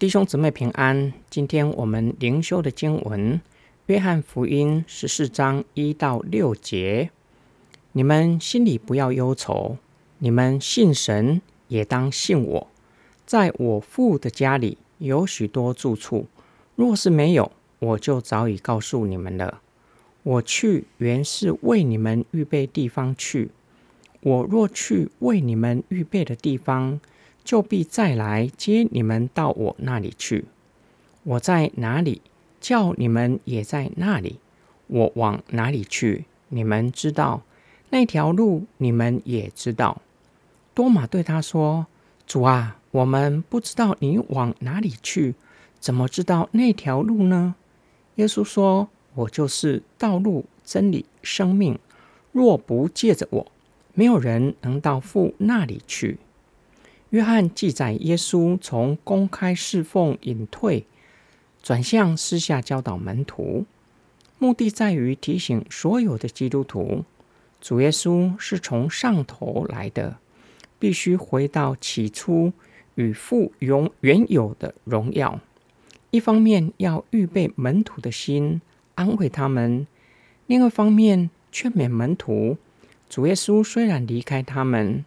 弟兄姊妹平安。今天我们灵修的经文《约翰福音》十四章一到六节。你们心里不要忧愁，你们信神也当信我。在我父的家里有许多住处，若是没有，我就早已告诉你们了。我去原是为你们预备地方去。我若去为你们预备的地方，就必再来接你们到我那里去。我在哪里，叫你们也在那里。我往哪里去，你们知道；那条路你们也知道。多马对他说：“主啊，我们不知道你往哪里去，怎么知道那条路呢？”耶稣说：“我就是道路、真理、生命。若不借着我，没有人能到父那里去。”约翰记载，耶稣从公开侍奉隐退，转向私下教导门徒，目的在于提醒所有的基督徒，主耶稣是从上头来的，必须回到起初与父永原有的荣耀。一方面要预备门徒的心，安慰他们；另一方面劝勉门徒，主耶稣虽然离开他们。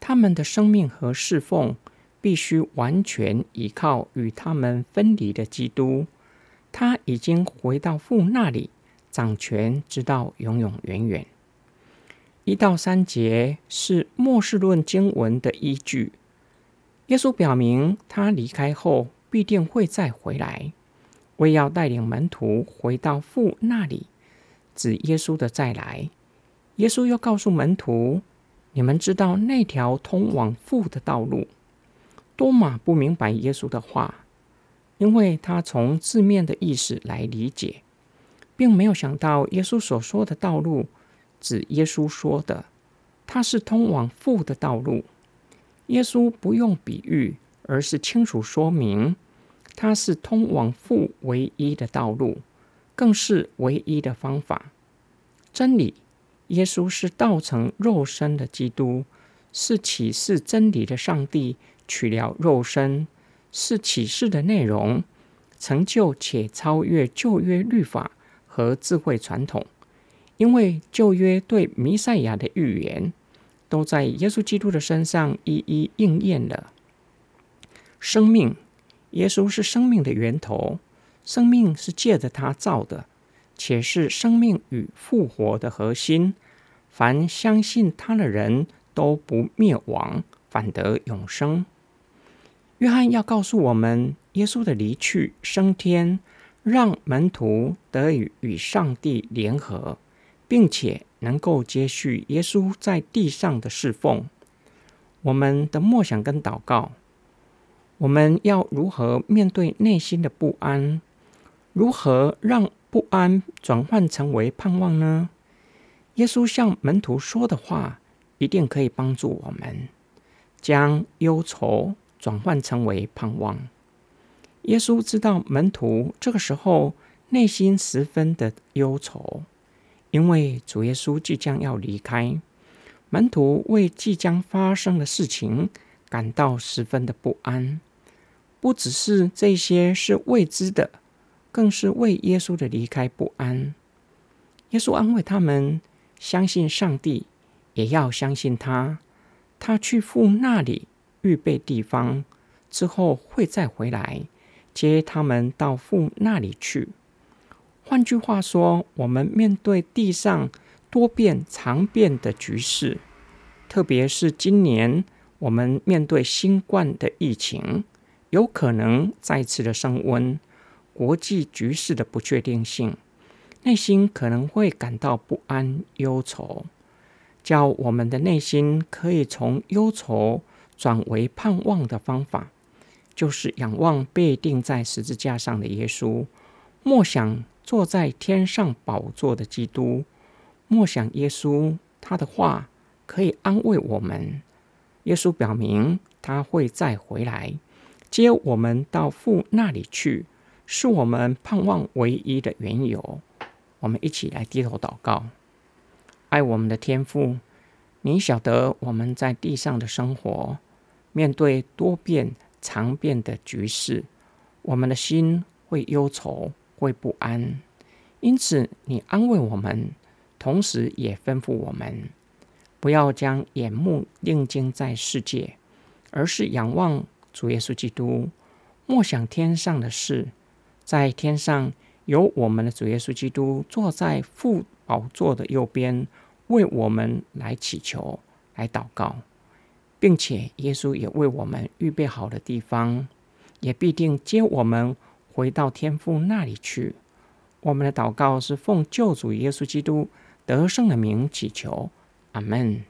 他们的生命和侍奉必须完全依靠与他们分离的基督。他已经回到父那里，掌权直到永永远远。一到三节是末世论经文的依据。耶稣表明，他离开后必定会再回来，为要带领门徒回到父那里，指耶稣的再来。耶稣又告诉门徒。你们知道那条通往父的道路。多马不明白耶稣的话，因为他从字面的意思来理解，并没有想到耶稣所说的道路指耶稣说的，它是通往父的道路。耶稣不用比喻，而是清楚说明，它是通往父唯一的道路，更是唯一的方法。真理。耶稣是道成肉身的基督，是启示真理的上帝取了肉身，是启示的内容，成就且超越旧约律法和智慧传统。因为旧约对弥赛亚的预言，都在耶稣基督的身上一一应验了。生命，耶稣是生命的源头，生命是借着他造的。且是生命与复活的核心。凡相信他的人都不灭亡，反得永生。约翰要告诉我们，耶稣的离去升天，让门徒得以与上帝联合，并且能够接续耶稣在地上的侍奉。我们的默想跟祷告，我们要如何面对内心的不安？如何让？不安转换成为盼望呢？耶稣向门徒说的话，一定可以帮助我们将忧愁转换成为盼望。耶稣知道门徒这个时候内心十分的忧愁，因为主耶稣即将要离开，门徒为即将发生的事情感到十分的不安。不只是这些是未知的。更是为耶稣的离开不安。耶稣安慰他们：相信上帝，也要相信他。他去父那里预备地方之后，会再回来接他们到父那里去。换句话说，我们面对地上多变常变的局势，特别是今年我们面对新冠的疫情，有可能再次的升温。国际局势的不确定性，内心可能会感到不安、忧愁。叫我们的内心可以从忧愁转为盼望的方法，就是仰望被钉在十字架上的耶稣，默想坐在天上宝座的基督，默想耶稣他的话可以安慰我们。耶稣表明他会再回来接我们到父那里去。是我们盼望唯一的缘由。我们一起来低头祷告，爱我们的天父，你晓得我们在地上的生活，面对多变常变的局势，我们的心会忧愁，会不安。因此，你安慰我们，同时也吩咐我们，不要将眼目定睛在世界，而是仰望主耶稣基督，默想天上的事。在天上有我们的主耶稣基督坐在父宝座的右边，为我们来祈求、来祷告，并且耶稣也为我们预备好的地方，也必定接我们回到天父那里去。我们的祷告是奉救主耶稣基督得胜的名祈求，阿门。